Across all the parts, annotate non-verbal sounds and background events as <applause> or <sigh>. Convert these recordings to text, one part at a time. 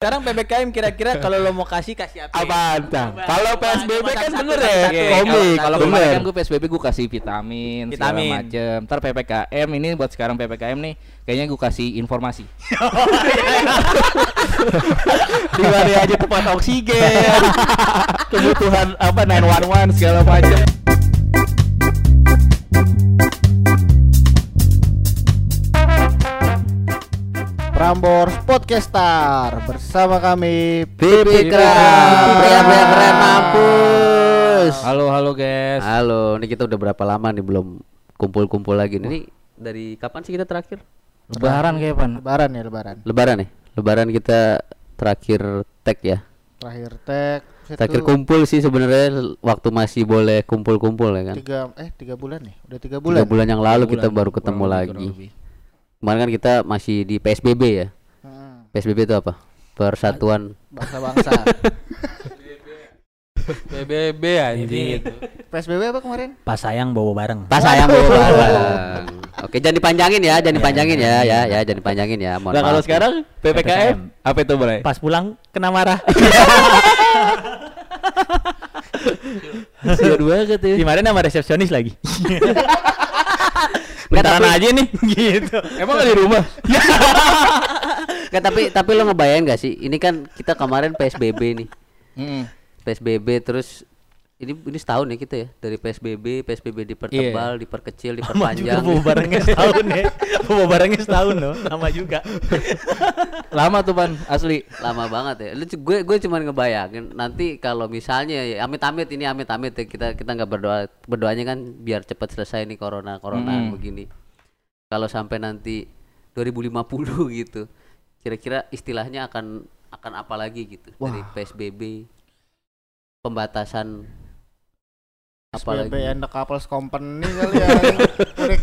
Sekarang PPKM kira-kira kalau lo mau kasih kasih apa? Apaan, Tang? Kalau PSBB kan satu, bener ya? Iya, Komik, kalau- kemarin kan gue PSBB gue kasih vitamin, segala Vitamin. macem. Ntar PPKM ini buat sekarang PPKM nih, kayaknya gue kasih informasi. <laughs> Di mana aja tempat oksigen, kebutuhan apa 911 segala macam. Prambors Podcaster bersama kami Pipi keren, pria-pria keren mampus. Halo, halo guys. Halo, ini kita udah berapa lama nih belum kumpul-kumpul lagi nih? Ini dari kapan sih kita terakhir? Lebaran kayak pan. Lebaran ya Lebaran Lebaran nih. Lebaran kita terakhir tag ya. terakhir tag Terakhir kumpul sih sebenarnya waktu masih boleh kumpul-kumpul ya kan. tiga eh tiga bulan nih udah tiga Tiga bulan bulan yang lalu Tiga kita bulan, baru ketemu lebih, lagi. Kemarin kan kita masih di PSBB ya. Hmm, PSBB itu apa? Persatuan bangsa-bangsa PBB anjing. PSBB apa kemarin Pas sayang bawa bareng. Pas sayang bawa bareng. Oke, jangan dipanjangin ya, jangan dipanjangin ya, ya, ya, jangan dipanjangin ya. Mohon Nah, kalau maaf. sekarang PPKM apa itu, Bray? Pas pulang kena marah. <laughs> Kasian banget ya. Kemarin sama resepsionis lagi. <laughs> Bentaran tapi- aja nih <laughs> gitu. Emang nggak di rumah? <laughs> Nggak, tapi tapi lo ngebayang gak sih? Ini kan kita kemarin PSBB nih. Mm-mm. PSBB terus ini ini setahun ya kita ya dari PSBB PSBB dipertebal diperkecil <laughs> Sama juga diperpanjang bawa barengnya setahun ya. <laughs> Bawa barengnya setahun loh. Sama juga. <laughs> Lama tuh pan, asli. lama banget ya lu gue gue cuma ngebayangin nanti kalau misalnya ya amit-amit ini amit-amit ya kita kita nggak berdoa berdoanya kan biar cepat selesai nih corona corona Mm. begini kalau sampai nanti 2050 gitu kira-kira istilahnya akan akan apa lagi gitu dari PSBB pembatasan apa PSBB lagi and the couples company kali ya. <laughs> Udah,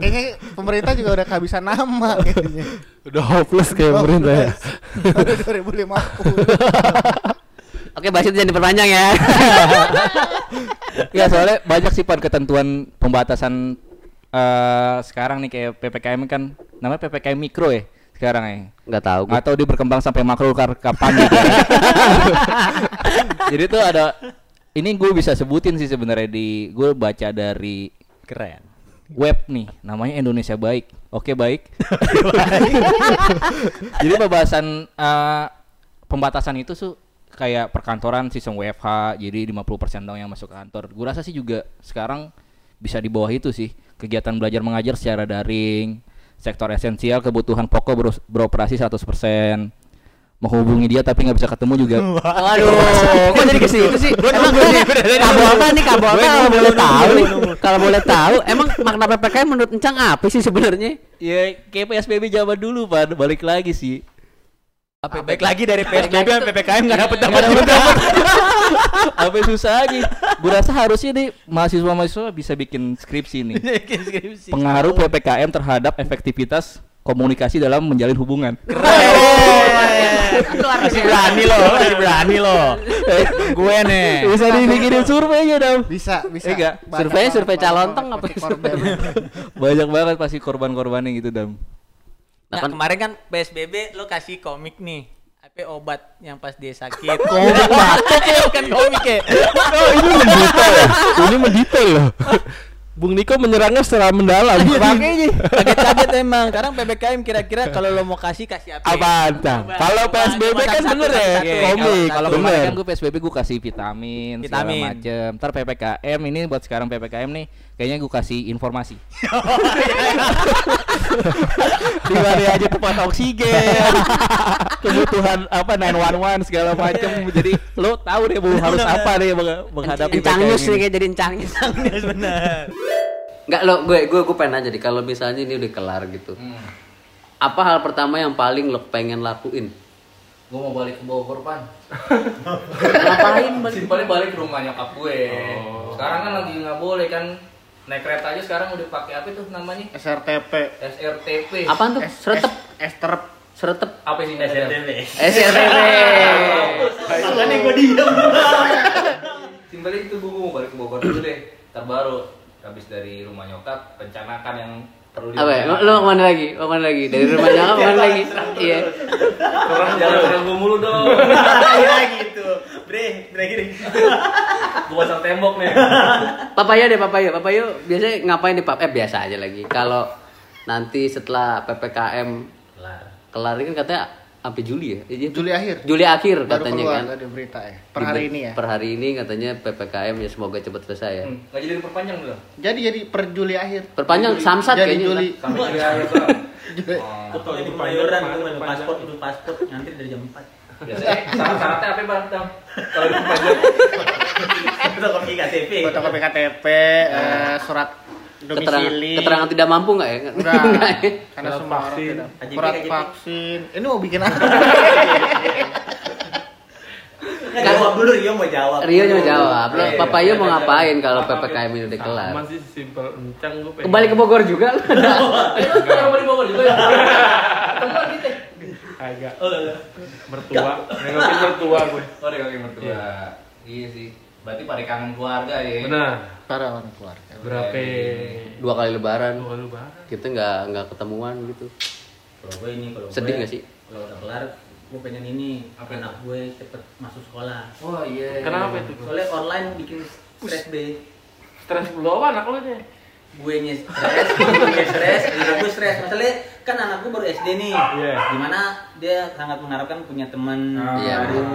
kayaknya pemerintah juga udah kehabisan nama kayaknya. Udah hopeless kayak pemerintah ya. Udah 2050 <laughs> oke bahas itu jangan diperpanjang ya. <laughs> Ya soalnya banyak sih pan ketentuan pembatasan eh sekarang nih kayak PPKM kan. Namanya PPKM mikro ya sekarang ya. nggak tahu Nggak tahu dia berkembang sampai makro kapan gitu. Jadi tuh ada ini gue bisa sebutin sih sebenarnya di gue baca dari Keren. web nih namanya Indonesia Baik. Oke baik. <laughs> Jadi pembahasan eh, pembatasan itu tuh kayak perkantoran sistem WFH jadi 50% dong yang masuk ke kantor. Gue rasa sih juga sekarang bisa di bawah itu sih kegiatan belajar mengajar secara daring, sektor esensial kebutuhan pokok beroperasi 100%. Menghubungi dia tapi nggak bisa ketemu juga. <laughs> Waduh, kok jadi ke situ sih? Emang <laughs> kabel apa nih kabel apa? Kalau boleh tahu nih, kalau boleh tahu, emang makna PPKM menurut Encang apa sih sebenarnya? ya kayak PSBB zaman dulu Pak, balik lagi sih. Apa baik lagi dari PSBB tuh- PPKM enggak dapat dapat Apa <laughs> yang susah lagi? Gue rasa harusnya nih mahasiswa-mahasiswa bisa bikin skripsi nih. Pengaruh PPKM terhadap efektivitas komunikasi dalam menjalin hubungan. Masih berani loh, masih berani loh. Gue nih. Bisa dibikinin surveinya dong. bisa bisa Eh, enggak. Banyak Survei- survei orang apa? <laughs> Banyak banget pasti korban-korbannya gitu dam. Nah, kan- kemarin kan PSBB lo kasih komik nih. Apa obat yang pas dia sakit? <laughs> komik batuk ya, bukan komik ya. Oh, ini mendetail ya. Ini mendetail loh. <laughs> Bung Niko menyerangnya secara mendalam. Makanya kaget-kaget emang. Sekarang PPKM kira-kira kalau lo mau kasih kasih apa? Apaan, Tang? Coba. Kalau PSBB kan bener ya. Iya. Komik. kalau- Kalau kemarin bener. kan gue PSBB gue kasih vitamin, segala Vitamin. macem. Ntar PPKM ini buat sekarang PPKM nih, kayaknya gue kasih informasi. <laughs> Di mana aja tempat oksigen, kebutuhan apa 911 segala macam. Jadi lo tahu deh mau harus apa deh meng- menghadapi PPKM nih ini. kayak jadi encangnyus. Benar. Enggak lo, gue gue gue pengen aja deh kalau misalnya ini udah kelar gitu. Apa hal pertama yang paling lo pengen lakuin? Gue mau balik ke Bogor pan. Ngapain balik? Simpelnya balik ke rumah nyokap gue. Sekarang kan lagi nggak boleh kan naik kereta aja sekarang udah pakai apa tuh namanya? SRTP SRTP. Apaan tuh? Seretep, Esterp seretep. Apa sih SRTP? SRTP. Makanya gue diam. Simpelnya itu gue mau balik ke Bogor dulu deh. Ntar baru habis dari rumah nyokap rencanakan yang perlu Apa ya? Lu, mau ke mana lagi? Mau ke mana lagi? Dari rumah <laughs> nyokap ke mana lagi? Iya. Orang jangan serang gue mulu dong. <laughs> ya gitu. Bre, bre gini. <laughs> Gue pasang tembok nih. Papaya deh, papaya. Papaya biasanya ngapain di pap? Eh biasa aja lagi. Kalau nanti setelah PPKM Kelar. kelar ini kan katanya sampai Juli ya? Iya. Juli akhir. Juli akhir Baru katanya keluar kan. tadi berita ya. Per hari ini ya. Per hari ini katanya PPKM ya semoga cepat selesai ya. Nggak jadi diperpanjang belum? Jadi jadi per Juli akhir. Perpanjang samsat Jadi kayaknya. Juli. Sampai Juli akhir. Juli. Betul, itu pemayoran, itu mau paspor, itu paspor, nanti dari jam 4. Biasanya syarat-syaratnya apa bang? Kalau diperpanjang. <laughs> Fotokopi KTP. Fotokopi KTP, eh, surat Keterangan, domisili. keterangan tidak mampu nggak ya? Enggak. <laughs> ya? Karena semua orang tidak. KJP, Surat KJP. vaksin. Ini mau bikin apa? <laughs> Nggak, jawab dulu, Rio mau jawab. Rio mau jawab. Lo, Iya, Papa iya, Yo mau iya, ngapain iya. kalau PPKM ini udah kelar? Sama sih simpel encang gue pengen. Kembali ke Bogor juga. Mau di Bogor juga ya? Temuan kita. agak iya. mertua, nengokin mertua gue. Oh, dia kaki mertua. Iya sih. Berarti pada kangen keluarga ya. Benar. Para orang keluarga. Berapa? Dua kali lebaran. Dua lu banget. Kita nggak nggak ketemuan gitu. Kalau gue ini, kalau Sedih nggak sih? Kalau udah kelar, gue pengen ini, apa anak gue cepet masuk sekolah. Oh iya. Kenapa itu? Soalnya online bikin stres deh. Stres lu apa anak lu nih? gue nya stres, <laughs> gue stres, anak gue stres. Masalahnya kan anak gue baru SD nih, Iya. di mana dia sangat mengharapkan punya teman Iya, baru,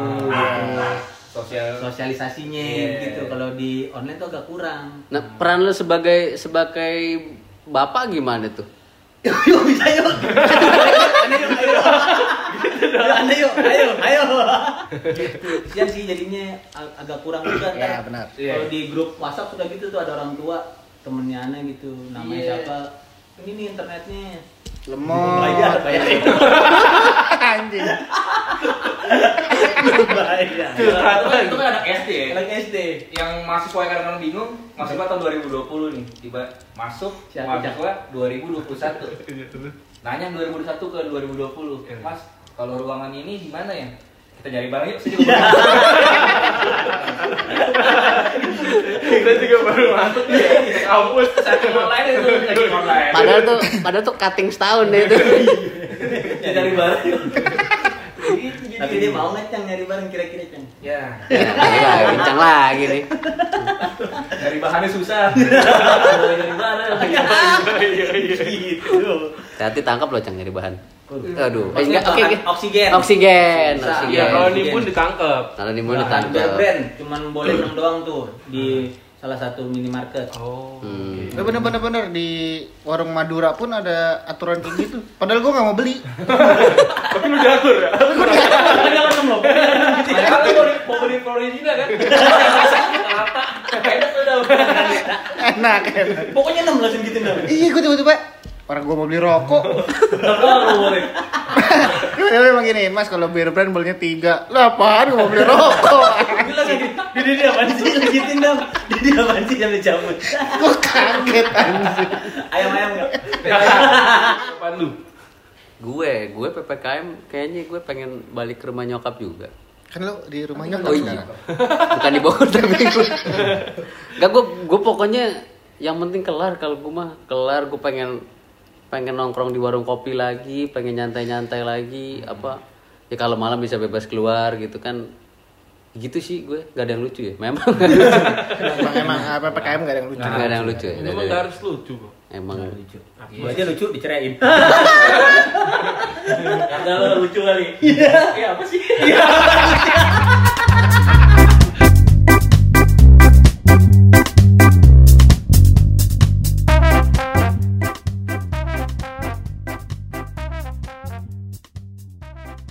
Sosial. sosialisasinya Iya. gitu. Kalau di online tuh agak kurang. Nah, peran lu sebagai sebagai bapak gimana tuh? <laughs> yuk bisa yuk, Anda yuk, ayo, yuk, ayo, ayo. Gitu. Kesian sih jadinya ag- agak kurang juga. Ya, ntar. benar. Kalau di grup WhatsApp sudah gitu tuh ada orang tua temennya Ana gitu, namanya Iya. siapa? Ini nih internetnya. Lemot. Bayar, bayar. <laughs> Anjing. Bayar. Itu kan, itu kan anak SD ya. Anak SD. Yang mahasiswa yang kadang-kadang bingung, mahasiswa tahun 2020 nih, tiba masuk Siapa, mahasiswa 2021. Iya, terus. Nanya 2021 ke 2020. Iya. Mas, kalau ruangan ini di mana ya? Kita nyari bareng yuk, saya juga <laughs> mau. Kita juga baru masuk nih. Kampus. Satu online itu lagi <laughs> online. Padahal tuh padahal tuh cutting setahun deh itu. Kita nyari bareng yuk. Tapi dia mau nggak Cang nyari bareng kira-kira Cang? Ya, Ya, <laughs> lagi kencang lagi nih. dari bahannya susah. <laughs> Dari bareng. Iya, iya. Gitu. Hati tangkap loh Cang nyari bahan. Aduh, eh, Maksudnya enggak, oke, oke. Oksigen. Oksigen, oksigen. Iya, kalau Oksigen. nimbun ditangkep. Kalau Bahan ditangkap. biar brand, cuman boleh <clears throat> enam doang tuh di salah satu minimarket. Oh. Hmm. Ya bener bener bener di warung Madura pun ada aturan kayak gitu. Padahal gua nggak mau beli. <laughs> Tapi lu diatur ya? <laughs> Jangan ngomong. Padahal lu mau di- mau beli Florida kan? Enak udah. Enak. Pokoknya enam langsung gitu enam. Iya, gua tiba-tiba orang gua mau beli rokok. Dia memang gini, Mas kalau beer brand belinya tiga. Lah apaan gua mau beli rokok? Langsung Dia apaan sih? Lanjutin dong. Dia dia apaan sih sampai cabut. Gua kaget anjir. Ayam-ayam enggak? Apaan lu? Gue, gue PPKM kayaknya gue pengen balik ke rumah nyokap juga. Kan lo di rumahnya Oh iya. Bukan di Bogor tapi gue. Enggak gue gue pokoknya yang penting kelar kalau gue mah kelar gue pengen pengen nongkrong di warung kopi lagi, pengen nyantai-nyantai lagi apa ya kalau malam bisa bebas keluar gitu kan gitu sih gue gak ada yang lucu ya memang gak. <laughs> Emang emang apa PKM gak ada yang lucu. Nggak ada yang lucu ya nggak harus lucu kok. emang lucu. Gua aja lucu dicerain. Karena lo lucu kali. Iya. Iya apa sih? Iya.